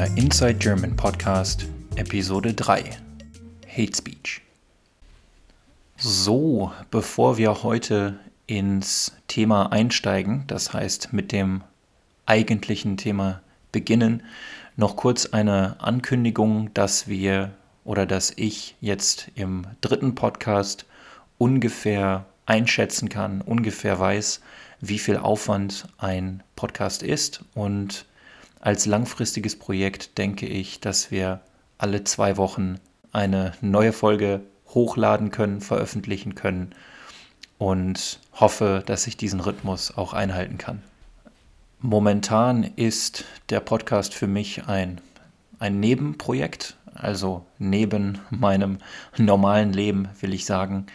der Inside German Podcast, Episode 3 Hate Speech. So, bevor wir heute ins Thema einsteigen, das heißt mit dem eigentlichen Thema beginnen, noch kurz eine Ankündigung, dass wir oder dass ich jetzt im dritten Podcast ungefähr einschätzen kann, ungefähr weiß, wie viel Aufwand ein Podcast ist. Und als langfristiges Projekt denke ich, dass wir alle zwei Wochen eine neue Folge hochladen können, veröffentlichen können und hoffe, dass ich diesen Rhythmus auch einhalten kann. Momentan ist der Podcast für mich ein, ein Nebenprojekt, also neben meinem normalen Leben will ich sagen,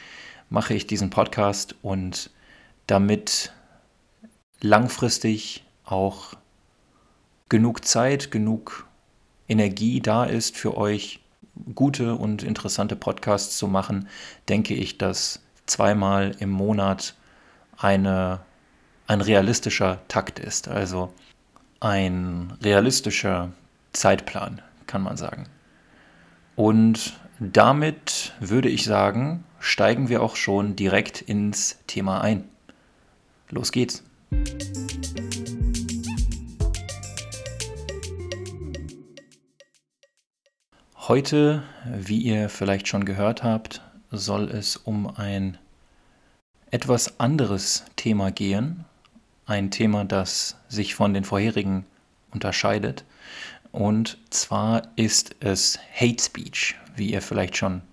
mache ich diesen Podcast und damit langfristig auch genug Zeit, genug Energie da ist für euch, gute und interessante Podcasts zu machen, denke ich, dass zweimal im Monat eine, ein realistischer Takt ist. Also ein realistischer Zeitplan, kann man sagen. Und damit würde ich sagen, steigen wir auch schon direkt ins Thema ein. Los geht's. Heute, wie ihr vielleicht schon gehört habt, soll es um ein etwas anderes Thema gehen. Ein Thema, das sich von den vorherigen unterscheidet. Und zwar ist es Hate Speech, wie ihr vielleicht schon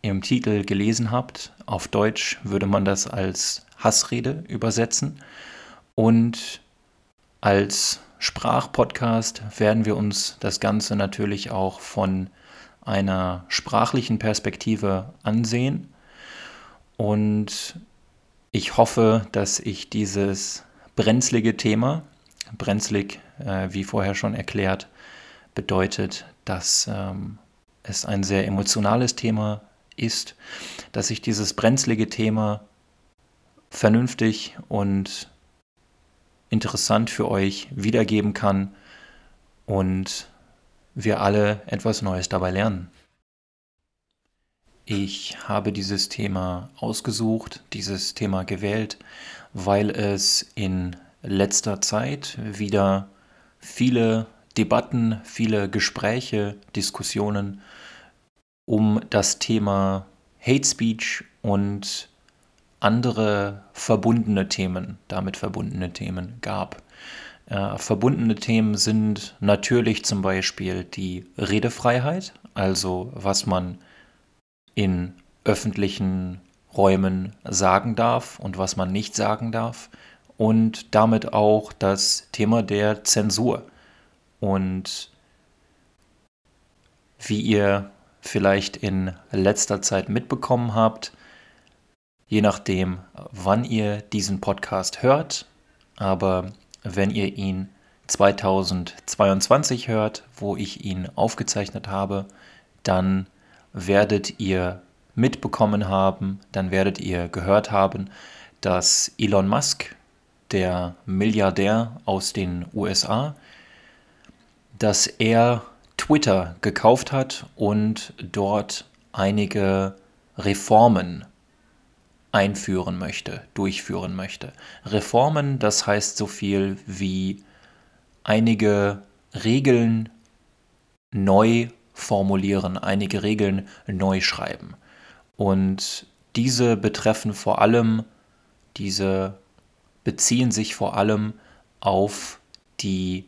im Titel gelesen habt. Auf Deutsch würde man das als Hassrede übersetzen. Und als Sprachpodcast werden wir uns das Ganze natürlich auch von einer sprachlichen Perspektive ansehen. Und ich hoffe, dass ich dieses brenzlige Thema, brenzlig, äh, wie vorher schon erklärt, bedeutet, dass ähm, es ein sehr emotionales Thema ist, dass ich dieses brenzlige Thema vernünftig und interessant für euch wiedergeben kann und wir alle etwas Neues dabei lernen. Ich habe dieses Thema ausgesucht, dieses Thema gewählt, weil es in letzter Zeit wieder viele Debatten, viele Gespräche, Diskussionen um das Thema Hate Speech und andere verbundene Themen, damit verbundene Themen gab. Äh, verbundene Themen sind natürlich zum Beispiel die Redefreiheit, also was man in öffentlichen Räumen sagen darf und was man nicht sagen darf und damit auch das Thema der Zensur. Und wie ihr vielleicht in letzter Zeit mitbekommen habt, je nachdem, wann ihr diesen Podcast hört, aber wenn ihr ihn 2022 hört, wo ich ihn aufgezeichnet habe, dann werdet ihr mitbekommen haben, dann werdet ihr gehört haben, dass Elon Musk, der Milliardär aus den USA, dass er Twitter gekauft hat und dort einige Reformen einführen möchte, durchführen möchte. Reformen, das heißt so viel wie einige Regeln neu formulieren, einige Regeln neu schreiben. Und diese betreffen vor allem, diese beziehen sich vor allem auf die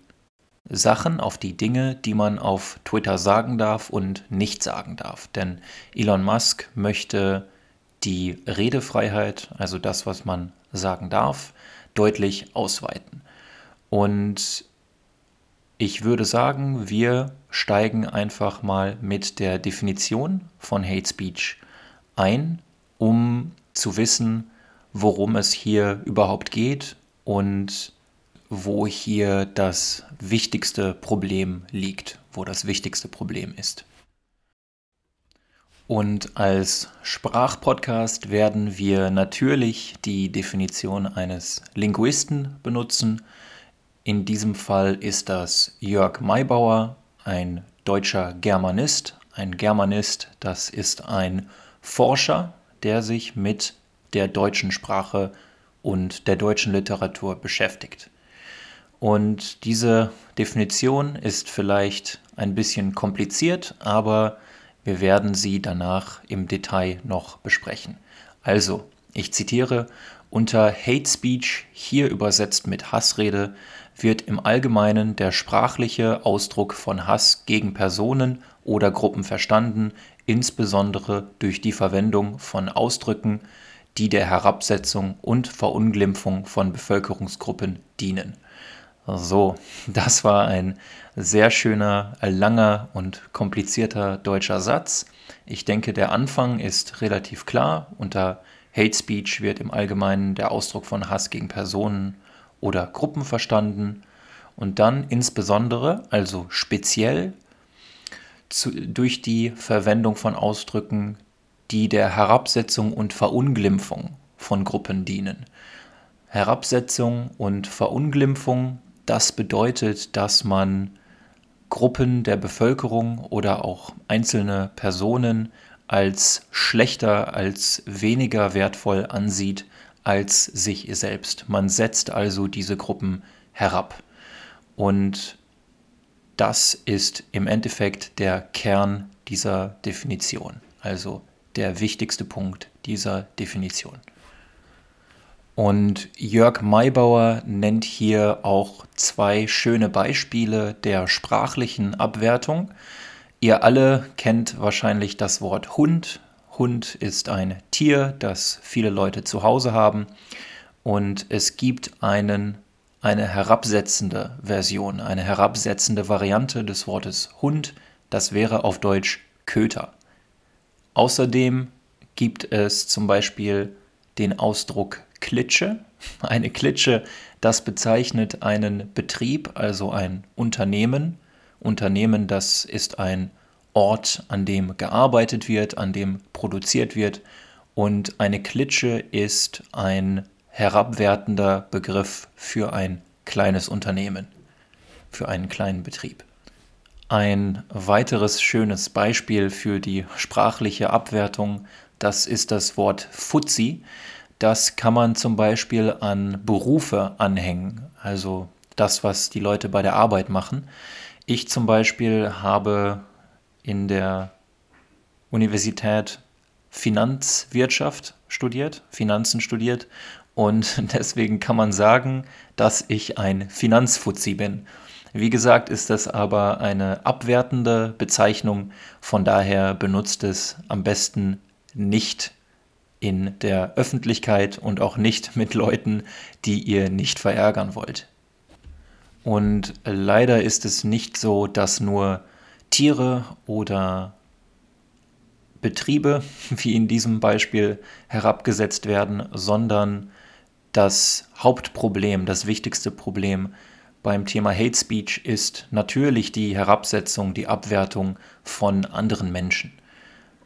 Sachen, auf die Dinge, die man auf Twitter sagen darf und nicht sagen darf. Denn Elon Musk möchte die Redefreiheit, also das, was man sagen darf, deutlich ausweiten. Und ich würde sagen, wir steigen einfach mal mit der Definition von Hate Speech ein, um zu wissen, worum es hier überhaupt geht und wo hier das wichtigste Problem liegt, wo das wichtigste Problem ist. Und als Sprachpodcast werden wir natürlich die Definition eines Linguisten benutzen. In diesem Fall ist das Jörg Maybauer ein deutscher Germanist. Ein Germanist, das ist ein Forscher, der sich mit der deutschen Sprache und der deutschen Literatur beschäftigt. Und diese Definition ist vielleicht ein bisschen kompliziert, aber wir werden sie danach im Detail noch besprechen. Also, ich zitiere, unter Hate Speech, hier übersetzt mit Hassrede, wird im Allgemeinen der sprachliche Ausdruck von Hass gegen Personen oder Gruppen verstanden, insbesondere durch die Verwendung von Ausdrücken, die der Herabsetzung und Verunglimpfung von Bevölkerungsgruppen dienen. So, das war ein sehr schöner, langer und komplizierter deutscher Satz. Ich denke, der Anfang ist relativ klar. Unter Hate Speech wird im Allgemeinen der Ausdruck von Hass gegen Personen oder Gruppen verstanden und dann insbesondere, also speziell, zu, durch die Verwendung von Ausdrücken, die der Herabsetzung und Verunglimpfung von Gruppen dienen. Herabsetzung und Verunglimpfung, das bedeutet, dass man Gruppen der Bevölkerung oder auch einzelne Personen als schlechter, als weniger wertvoll ansieht als sich selbst. Man setzt also diese Gruppen herab. Und das ist im Endeffekt der Kern dieser Definition, also der wichtigste Punkt dieser Definition. Und Jörg Maybauer nennt hier auch zwei schöne Beispiele der sprachlichen Abwertung. Ihr alle kennt wahrscheinlich das Wort Hund. Hund ist ein Tier, das viele Leute zu Hause haben. Und es gibt einen, eine herabsetzende Version, eine herabsetzende Variante des Wortes Hund. Das wäre auf Deutsch Köter. Außerdem gibt es zum Beispiel den Ausdruck Klitsche. Eine Klitsche, das bezeichnet einen Betrieb, also ein Unternehmen, Unternehmen, das ist ein Ort, an dem gearbeitet wird, an dem produziert wird. Und eine Klitsche ist ein herabwertender Begriff für ein kleines Unternehmen, für einen kleinen Betrieb. Ein weiteres schönes Beispiel für die sprachliche Abwertung, das ist das Wort Fuzzi. Das kann man zum Beispiel an Berufe anhängen, also das, was die Leute bei der Arbeit machen. Ich zum Beispiel habe in der Universität Finanzwirtschaft studiert, Finanzen studiert und deswegen kann man sagen, dass ich ein Finanzfuzzi bin. Wie gesagt, ist das aber eine abwertende Bezeichnung, von daher benutzt es am besten nicht in der Öffentlichkeit und auch nicht mit Leuten, die ihr nicht verärgern wollt. Und leider ist es nicht so, dass nur Tiere oder Betriebe, wie in diesem Beispiel, herabgesetzt werden, sondern das Hauptproblem, das wichtigste Problem beim Thema Hate Speech ist natürlich die Herabsetzung, die Abwertung von anderen Menschen.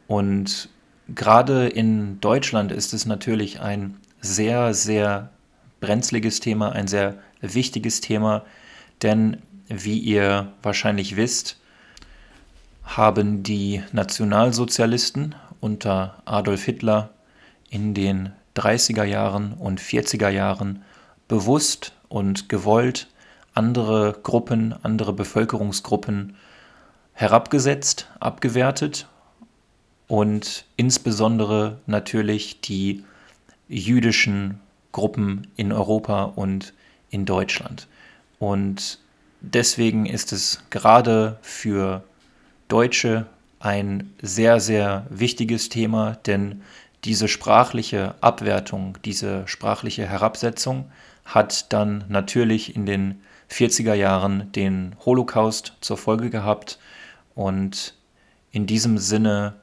Und gerade in Deutschland ist es natürlich ein sehr, sehr brenzliges Thema, ein sehr wichtiges Thema, denn wie ihr wahrscheinlich wisst, haben die Nationalsozialisten unter Adolf Hitler in den 30er Jahren und 40er Jahren bewusst und gewollt andere Gruppen, andere Bevölkerungsgruppen herabgesetzt, abgewertet und insbesondere natürlich die jüdischen Gruppen in Europa und in Deutschland. Und deswegen ist es gerade für Deutsche ein sehr, sehr wichtiges Thema, denn diese sprachliche Abwertung, diese sprachliche Herabsetzung hat dann natürlich in den 40er Jahren den Holocaust zur Folge gehabt und in diesem Sinne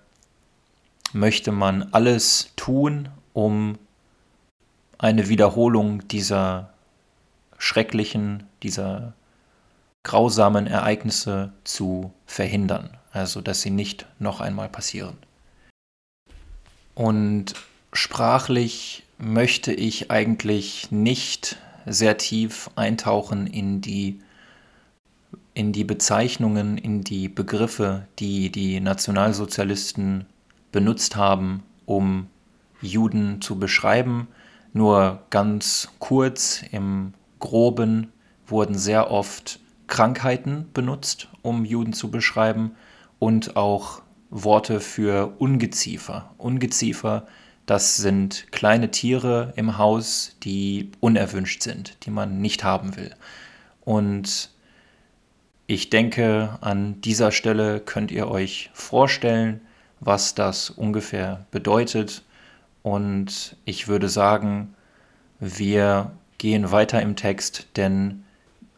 möchte man alles tun, um eine Wiederholung dieser schrecklichen, dieser grausamen Ereignisse zu verhindern, also dass sie nicht noch einmal passieren. Und sprachlich möchte ich eigentlich nicht sehr tief eintauchen in die in die Bezeichnungen, in die Begriffe, die die Nationalsozialisten benutzt haben, um Juden zu beschreiben. Nur ganz kurz im groben wurden sehr oft Krankheiten benutzt, um Juden zu beschreiben und auch Worte für Ungeziefer. Ungeziefer, das sind kleine Tiere im Haus, die unerwünscht sind, die man nicht haben will. Und ich denke, an dieser Stelle könnt ihr euch vorstellen, was das ungefähr bedeutet. Und ich würde sagen, wir gehen weiter im Text, denn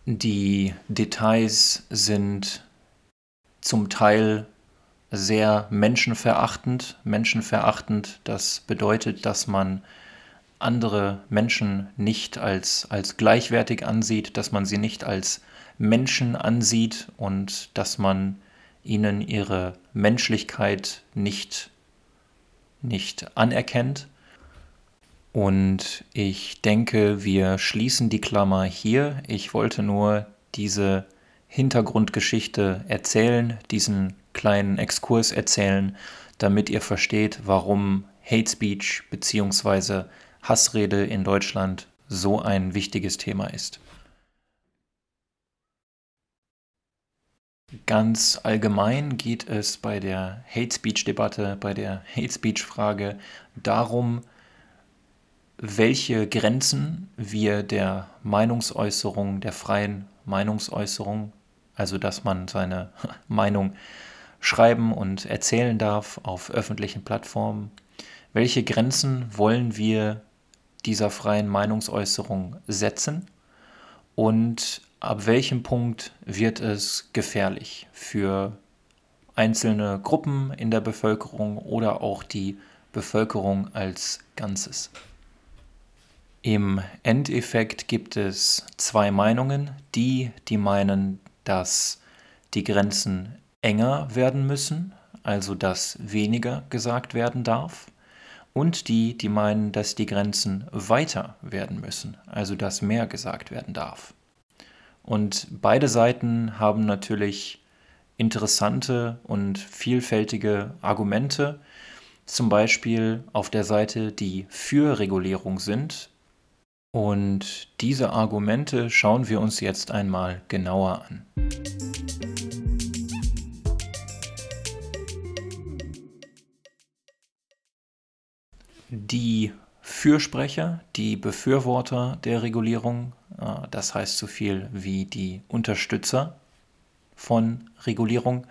die Details sind zum Teil sehr menschenverachtend. Menschenverachtend, das bedeutet, dass man andere Menschen nicht als, als gleichwertig ansieht, dass man sie nicht als Menschen ansieht und dass man ihnen ihre Menschlichkeit nicht, nicht anerkennt. Und ich denke, wir schließen die Klammer hier. Ich wollte nur diese Hintergrundgeschichte erzählen, diesen kleinen Exkurs erzählen, damit ihr versteht, warum Hate Speech bzw. Hassrede in Deutschland so ein wichtiges Thema ist. Ganz allgemein geht es bei der Hate Speech Debatte, bei der Hate Speech Frage darum, welche Grenzen wir der Meinungsäußerung, der freien Meinungsäußerung, also dass man seine Meinung schreiben und erzählen darf auf öffentlichen Plattformen, welche Grenzen wollen wir dieser freien Meinungsäußerung setzen und ab welchem Punkt wird es gefährlich für einzelne Gruppen in der Bevölkerung oder auch die Bevölkerung als Ganzes. Im Endeffekt gibt es zwei Meinungen, die, die meinen, dass die Grenzen enger werden müssen, also dass weniger gesagt werden darf, und die, die meinen, dass die Grenzen weiter werden müssen, also dass mehr gesagt werden darf. Und beide Seiten haben natürlich interessante und vielfältige Argumente, zum Beispiel auf der Seite, die für Regulierung sind. Und diese Argumente schauen wir uns jetzt einmal genauer an. Die Fürsprecher, die Befürworter der Regulierung, das heißt so viel wie die Unterstützer von Regulierung,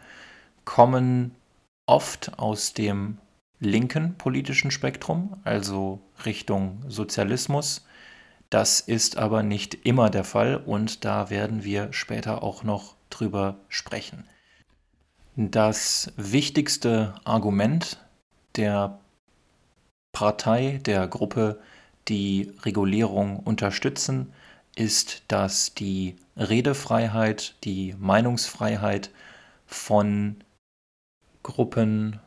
kommen oft aus dem linken politischen Spektrum, also Richtung Sozialismus. Das ist aber nicht immer der Fall und da werden wir später auch noch drüber sprechen. Das wichtigste Argument der Partei der Gruppe, die Regulierung unterstützen, ist, dass die Redefreiheit, die Meinungsfreiheit von Gruppen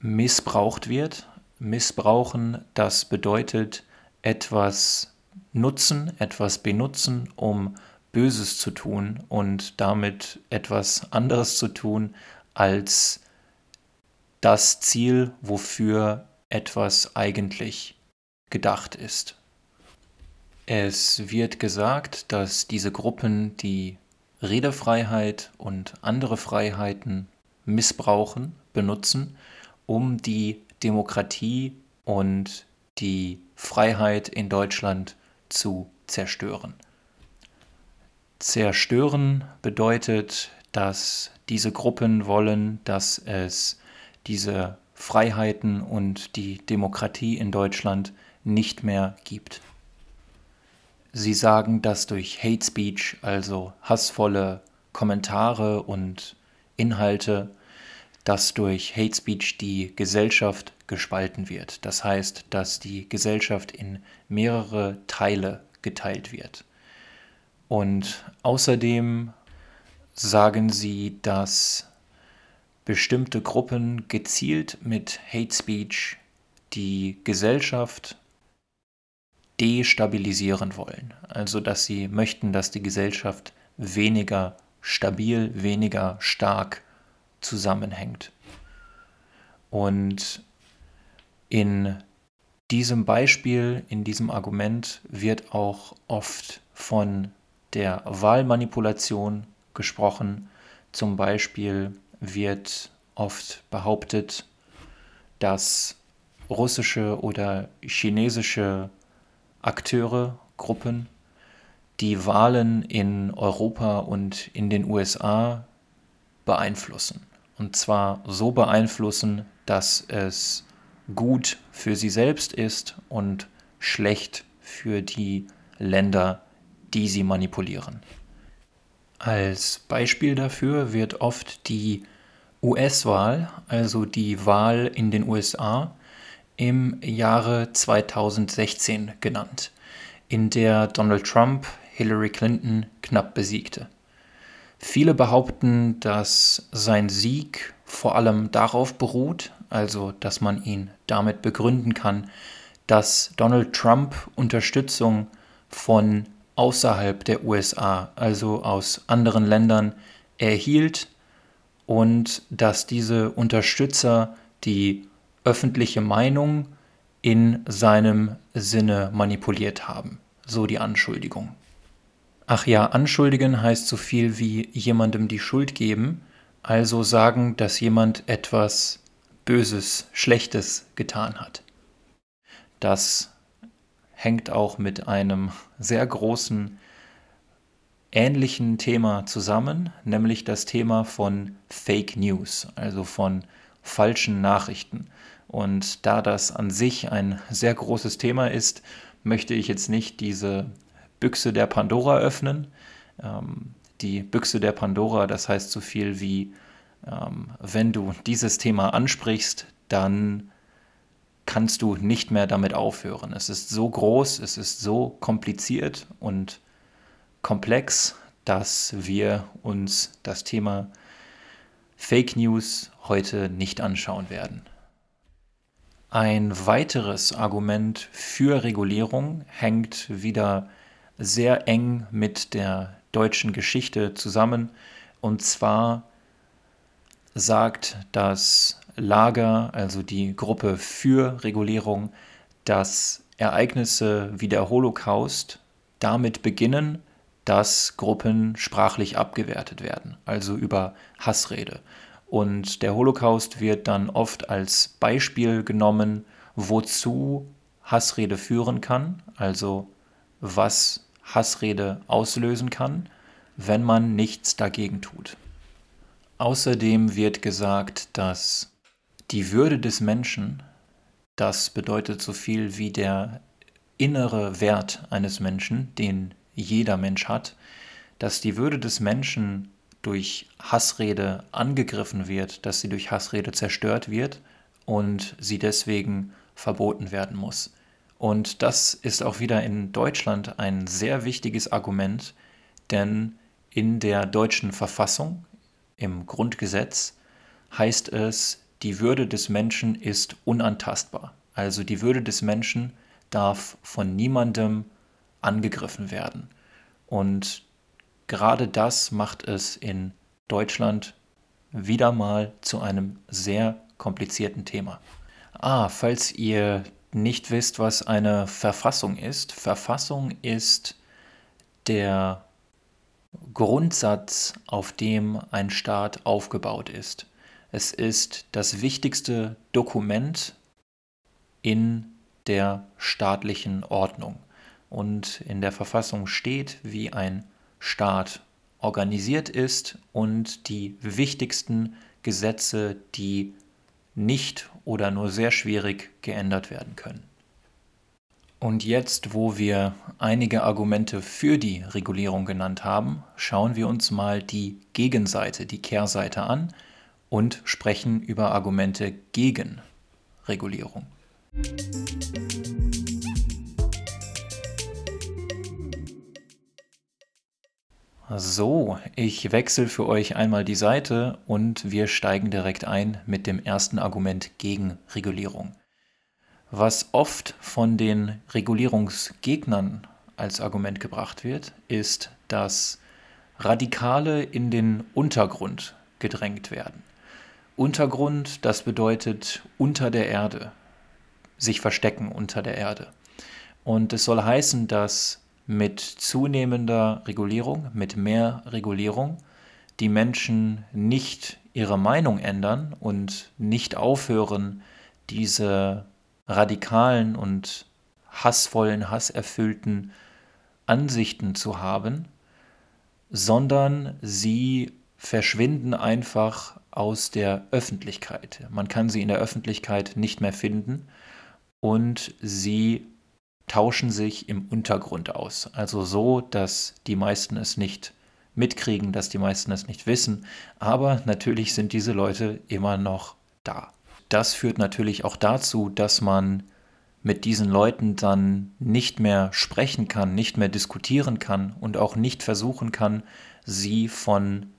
missbraucht wird. Missbrauchen, das bedeutet etwas nutzen, etwas benutzen, um Böses zu tun und damit etwas anderes zu tun als das Ziel, wofür etwas eigentlich gedacht ist. Es wird gesagt, dass diese Gruppen die Redefreiheit und andere Freiheiten missbrauchen, benutzen, um die Demokratie und die Freiheit in Deutschland zu zerstören. Zerstören bedeutet, dass diese Gruppen wollen, dass es diese Freiheiten und die Demokratie in Deutschland nicht mehr gibt. Sie sagen, dass durch Hate Speech, also hassvolle Kommentare und Inhalte, dass durch Hate Speech die Gesellschaft gespalten wird. Das heißt, dass die Gesellschaft in mehrere Teile geteilt wird. Und außerdem sagen sie, dass bestimmte Gruppen gezielt mit Hate Speech die Gesellschaft destabilisieren wollen. Also dass sie möchten, dass die Gesellschaft weniger stabil, weniger stark zusammenhängt. Und in diesem Beispiel, in diesem Argument wird auch oft von der Wahlmanipulation gesprochen. Zum Beispiel wird oft behauptet, dass russische oder chinesische Akteure, Gruppen die Wahlen in Europa und in den USA beeinflussen. Und zwar so beeinflussen, dass es gut für sie selbst ist und schlecht für die Länder, die sie manipulieren. Als Beispiel dafür wird oft die US-Wahl, also die Wahl in den USA, im Jahre 2016 genannt, in der Donald Trump Hillary Clinton knapp besiegte. Viele behaupten, dass sein Sieg vor allem darauf beruht, also dass man ihn damit begründen kann, dass Donald Trump Unterstützung von außerhalb der USA, also aus anderen Ländern, erhielt und dass diese Unterstützer die öffentliche Meinung in seinem Sinne manipuliert haben. So die Anschuldigung. Ach ja, anschuldigen heißt so viel wie jemandem die Schuld geben, also sagen, dass jemand etwas Böses, Schlechtes getan hat. Das hängt auch mit einem sehr großen ähnlichen Thema zusammen, nämlich das Thema von Fake News, also von falschen Nachrichten. Und da das an sich ein sehr großes Thema ist, möchte ich jetzt nicht diese Büchse der Pandora öffnen. Ähm, die Büchse der Pandora, das heißt so viel wie, ähm, wenn du dieses Thema ansprichst, dann kannst du nicht mehr damit aufhören. Es ist so groß, es ist so kompliziert und komplex, dass wir uns das Thema Fake News heute nicht anschauen werden. Ein weiteres Argument für Regulierung hängt wieder sehr eng mit der deutschen Geschichte zusammen. Und zwar sagt das Lager, also die Gruppe für Regulierung, dass Ereignisse wie der Holocaust damit beginnen, dass Gruppen sprachlich abgewertet werden, also über Hassrede. Und der Holocaust wird dann oft als Beispiel genommen, wozu Hassrede führen kann, also was Hassrede auslösen kann, wenn man nichts dagegen tut. Außerdem wird gesagt, dass die Würde des Menschen, das bedeutet so viel wie der innere Wert eines Menschen, den jeder Mensch hat, dass die Würde des Menschen durch Hassrede angegriffen wird, dass sie durch Hassrede zerstört wird und sie deswegen verboten werden muss. Und das ist auch wieder in Deutschland ein sehr wichtiges Argument, denn in der deutschen Verfassung, im Grundgesetz, heißt es, die Würde des Menschen ist unantastbar. Also die Würde des Menschen darf von niemandem angegriffen werden. Und gerade das macht es in Deutschland wieder mal zu einem sehr komplizierten Thema. Ah, falls ihr nicht wisst, was eine Verfassung ist, Verfassung ist der Grundsatz, auf dem ein Staat aufgebaut ist. Es ist das wichtigste Dokument in der staatlichen Ordnung. Und in der Verfassung steht, wie ein Staat organisiert ist und die wichtigsten Gesetze, die nicht oder nur sehr schwierig geändert werden können. Und jetzt, wo wir einige Argumente für die Regulierung genannt haben, schauen wir uns mal die Gegenseite, die Kehrseite an und sprechen über Argumente gegen Regulierung. So, ich wechsle für euch einmal die Seite und wir steigen direkt ein mit dem ersten Argument gegen Regulierung. Was oft von den Regulierungsgegnern als Argument gebracht wird, ist, dass Radikale in den Untergrund gedrängt werden. Untergrund, das bedeutet unter der Erde, sich verstecken unter der Erde. Und es soll heißen, dass mit zunehmender Regulierung, mit mehr Regulierung, die Menschen nicht ihre Meinung ändern und nicht aufhören, diese radikalen und hassvollen, hasserfüllten Ansichten zu haben, sondern sie verschwinden einfach aus der Öffentlichkeit. Man kann sie in der Öffentlichkeit nicht mehr finden und sie tauschen sich im Untergrund aus. Also so, dass die meisten es nicht mitkriegen, dass die meisten es nicht wissen. Aber natürlich sind diese Leute immer noch da. Das führt natürlich auch dazu, dass man mit diesen Leuten dann nicht mehr sprechen kann, nicht mehr diskutieren kann und auch nicht versuchen kann, sie von,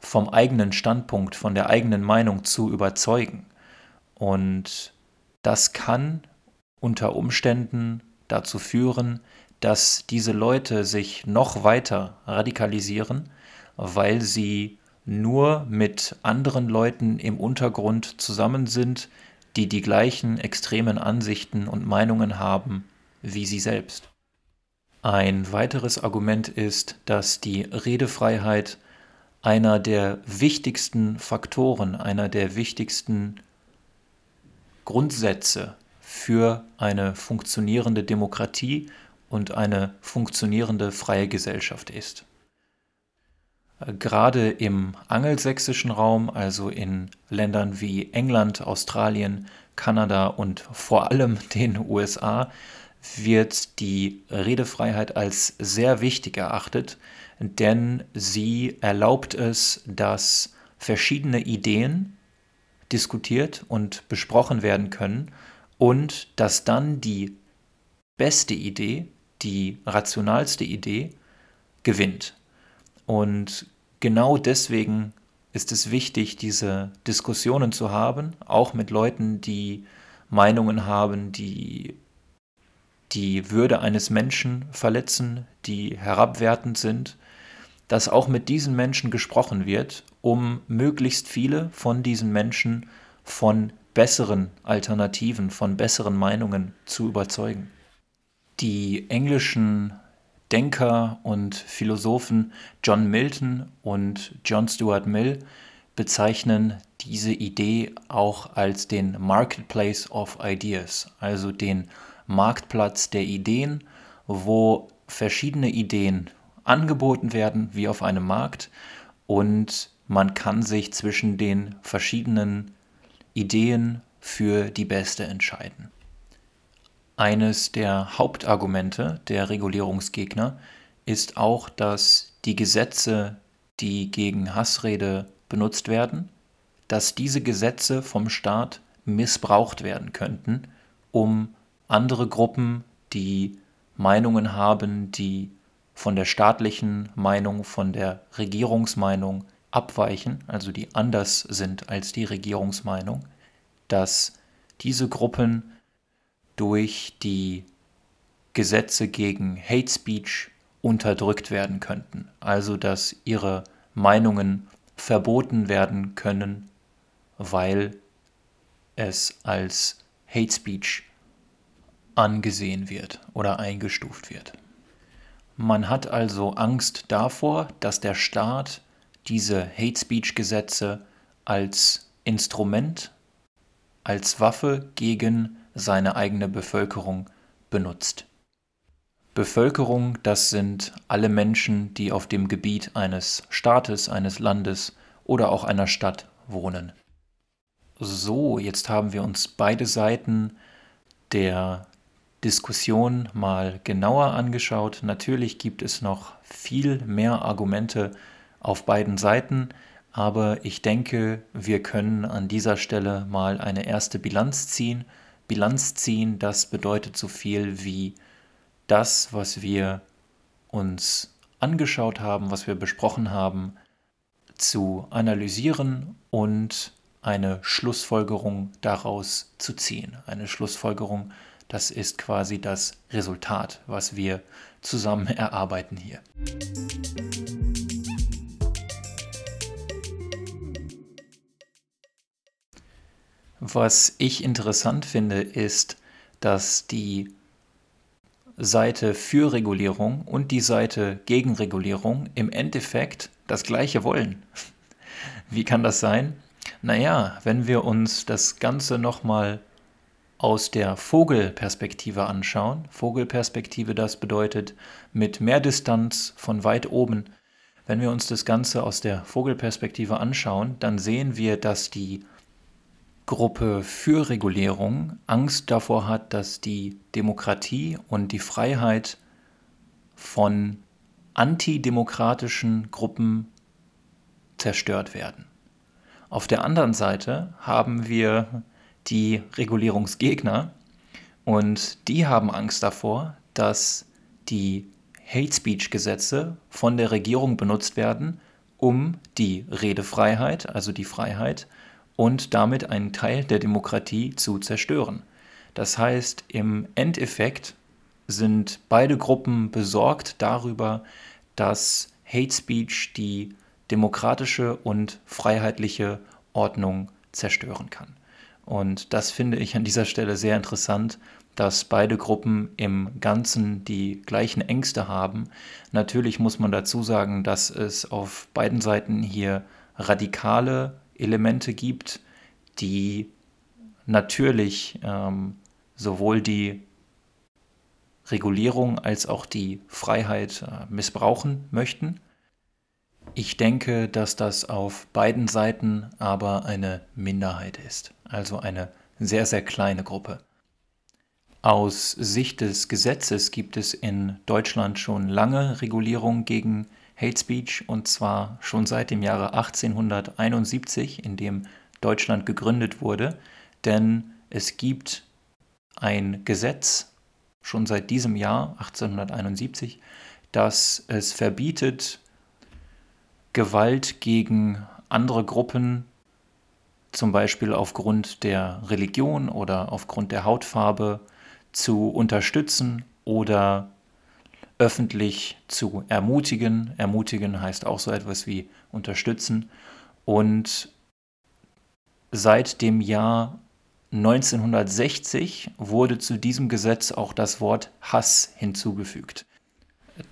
vom eigenen Standpunkt, von der eigenen Meinung zu überzeugen. Und das kann unter Umständen dazu führen, dass diese Leute sich noch weiter radikalisieren, weil sie nur mit anderen Leuten im Untergrund zusammen sind, die die gleichen extremen Ansichten und Meinungen haben wie sie selbst. Ein weiteres Argument ist, dass die Redefreiheit einer der wichtigsten Faktoren, einer der wichtigsten Grundsätze für eine funktionierende Demokratie und eine funktionierende freie Gesellschaft ist. Gerade im angelsächsischen Raum, also in Ländern wie England, Australien, Kanada und vor allem den USA, wird die Redefreiheit als sehr wichtig erachtet, denn sie erlaubt es, dass verschiedene Ideen diskutiert und besprochen werden können und dass dann die beste Idee die rationalste Idee gewinnt. Und genau deswegen ist es wichtig, diese Diskussionen zu haben, auch mit Leuten, die Meinungen haben, die die Würde eines Menschen verletzen, die herabwertend sind, dass auch mit diesen Menschen gesprochen wird, um möglichst viele von diesen Menschen von besseren Alternativen, von besseren Meinungen zu überzeugen. Die englischen Denker und Philosophen John Milton und John Stuart Mill bezeichnen diese Idee auch als den Marketplace of Ideas, also den Marktplatz der Ideen, wo verschiedene Ideen angeboten werden wie auf einem Markt und man kann sich zwischen den verschiedenen Ideen für die beste entscheiden. Eines der Hauptargumente der Regulierungsgegner ist auch, dass die Gesetze, die gegen Hassrede benutzt werden, dass diese Gesetze vom Staat missbraucht werden könnten, um andere Gruppen, die Meinungen haben, die von der staatlichen Meinung, von der Regierungsmeinung abweichen, also die anders sind als die Regierungsmeinung, dass diese Gruppen durch die Gesetze gegen Hate Speech unterdrückt werden könnten. Also dass ihre Meinungen verboten werden können, weil es als Hate Speech angesehen wird oder eingestuft wird. Man hat also Angst davor, dass der Staat diese Hate Speech Gesetze als Instrument, als Waffe gegen seine eigene Bevölkerung benutzt. Bevölkerung, das sind alle Menschen, die auf dem Gebiet eines Staates, eines Landes oder auch einer Stadt wohnen. So, jetzt haben wir uns beide Seiten der Diskussion mal genauer angeschaut. Natürlich gibt es noch viel mehr Argumente auf beiden Seiten, aber ich denke, wir können an dieser Stelle mal eine erste Bilanz ziehen Bilanz ziehen, das bedeutet so viel wie das, was wir uns angeschaut haben, was wir besprochen haben, zu analysieren und eine Schlussfolgerung daraus zu ziehen. Eine Schlussfolgerung Das ist quasi das Resultat, was wir zusammen erarbeiten hier. Was ich interessant finde, ist, dass die Seite für Regulierung und die Seite gegen Regulierung im Endeffekt das gleiche wollen. Wie kann das sein? Naja, wenn wir uns das Ganze nochmal aus der Vogelperspektive anschauen, Vogelperspektive, das bedeutet mit mehr Distanz von weit oben, wenn wir uns das Ganze aus der Vogelperspektive anschauen, dann sehen wir, dass die Gruppe für Regulierung Angst davor hat, dass die Demokratie und die Freiheit von antidemokratischen Gruppen zerstört werden. Auf der anderen Seite haben wir die Regulierungsgegner und die haben Angst davor, dass die Hate Speech Gesetze von der Regierung benutzt werden, um die Redefreiheit, also die Freiheit und damit einen Teil der Demokratie zu zerstören. Das heißt, im Endeffekt sind beide Gruppen besorgt darüber, dass Hate Speech die demokratische und freiheitliche Ordnung zerstören kann. Und das finde ich an dieser Stelle sehr interessant, dass beide Gruppen im Ganzen die gleichen Ängste haben. Natürlich muss man dazu sagen, dass es auf beiden Seiten hier radikale Elemente gibt, die natürlich ähm, sowohl die Regulierung als auch die Freiheit äh, missbrauchen möchten. Ich denke, dass das auf beiden Seiten aber eine Minderheit ist, also eine sehr, sehr kleine Gruppe. Aus Sicht des Gesetzes gibt es in Deutschland schon lange Regulierung gegen Hate Speech und zwar schon seit dem Jahre 1871, in dem Deutschland gegründet wurde, denn es gibt ein Gesetz schon seit diesem Jahr 1871, das es verbietet, Gewalt gegen andere Gruppen, zum Beispiel aufgrund der Religion oder aufgrund der Hautfarbe, zu unterstützen oder öffentlich zu ermutigen. Ermutigen heißt auch so etwas wie unterstützen. Und seit dem Jahr 1960 wurde zu diesem Gesetz auch das Wort Hass hinzugefügt.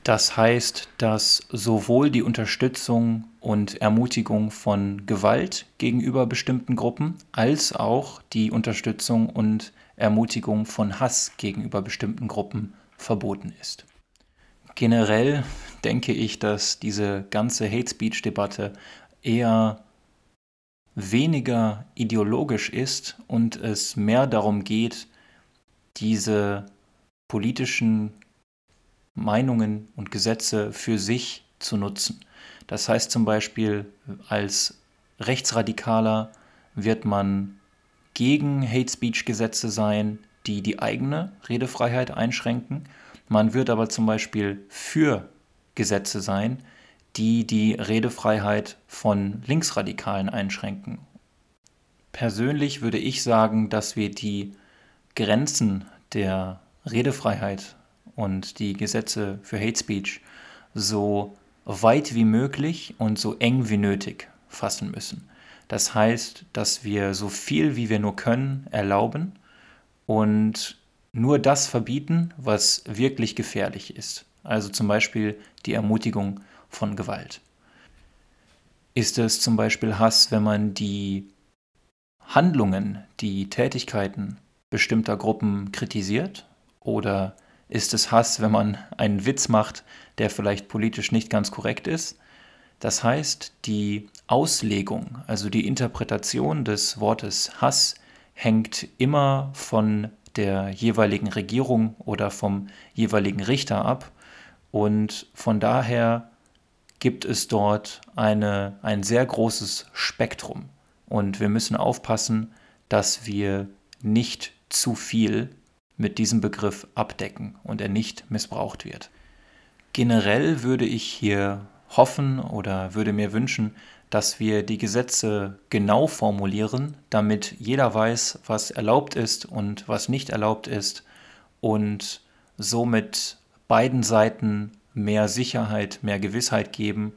Das heißt, dass sowohl die Unterstützung und Ermutigung von Gewalt gegenüber bestimmten Gruppen als auch die Unterstützung und Ermutigung von Hass gegenüber bestimmten Gruppen verboten ist. Generell denke ich, dass diese ganze Hate Speech-Debatte eher weniger ideologisch ist und es mehr darum geht, diese politischen Meinungen und Gesetze für sich zu nutzen. Das heißt zum Beispiel, als Rechtsradikaler wird man gegen Hate Speech Gesetze sein, die die eigene Redefreiheit einschränken. Man wird aber zum Beispiel für Gesetze sein, die die Redefreiheit von Linksradikalen einschränken. Persönlich würde ich sagen, dass wir die Grenzen der Redefreiheit und die Gesetze für Hate Speech so weit wie möglich und so eng wie nötig fassen müssen. Das heißt, dass wir so viel wie wir nur können erlauben und nur das verbieten, was wirklich gefährlich ist. Also zum Beispiel die Ermutigung von Gewalt. Ist es zum Beispiel Hass, wenn man die Handlungen, die Tätigkeiten bestimmter Gruppen kritisiert? Oder ist es Hass, wenn man einen Witz macht, der vielleicht politisch nicht ganz korrekt ist? Das heißt, die Auslegung, also die Interpretation des Wortes Hass hängt immer von der jeweiligen Regierung oder vom jeweiligen Richter ab. Und von daher gibt es dort eine, ein sehr großes Spektrum. Und wir müssen aufpassen, dass wir nicht zu viel mit diesem Begriff abdecken und er nicht missbraucht wird. Generell würde ich hier hoffen oder würde mir wünschen, dass wir die Gesetze genau formulieren, damit jeder weiß, was erlaubt ist und was nicht erlaubt ist und somit beiden Seiten mehr Sicherheit, mehr Gewissheit geben,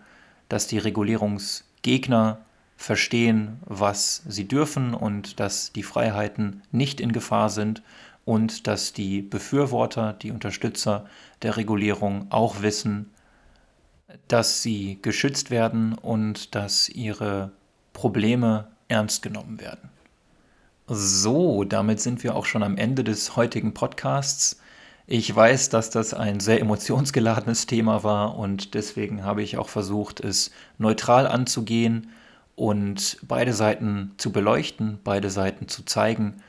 dass die Regulierungsgegner verstehen, was sie dürfen und dass die Freiheiten nicht in Gefahr sind und dass die Befürworter, die Unterstützer der Regulierung auch wissen, dass sie geschützt werden und dass ihre Probleme ernst genommen werden. So, damit sind wir auch schon am Ende des heutigen Podcasts. Ich weiß, dass das ein sehr emotionsgeladenes Thema war und deswegen habe ich auch versucht, es neutral anzugehen und beide Seiten zu beleuchten, beide Seiten zu zeigen.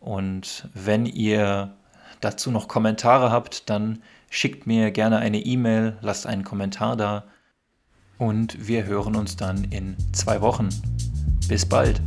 Und wenn ihr dazu noch Kommentare habt, dann schickt mir gerne eine E-Mail, lasst einen Kommentar da und wir hören uns dann in zwei Wochen. Bis bald.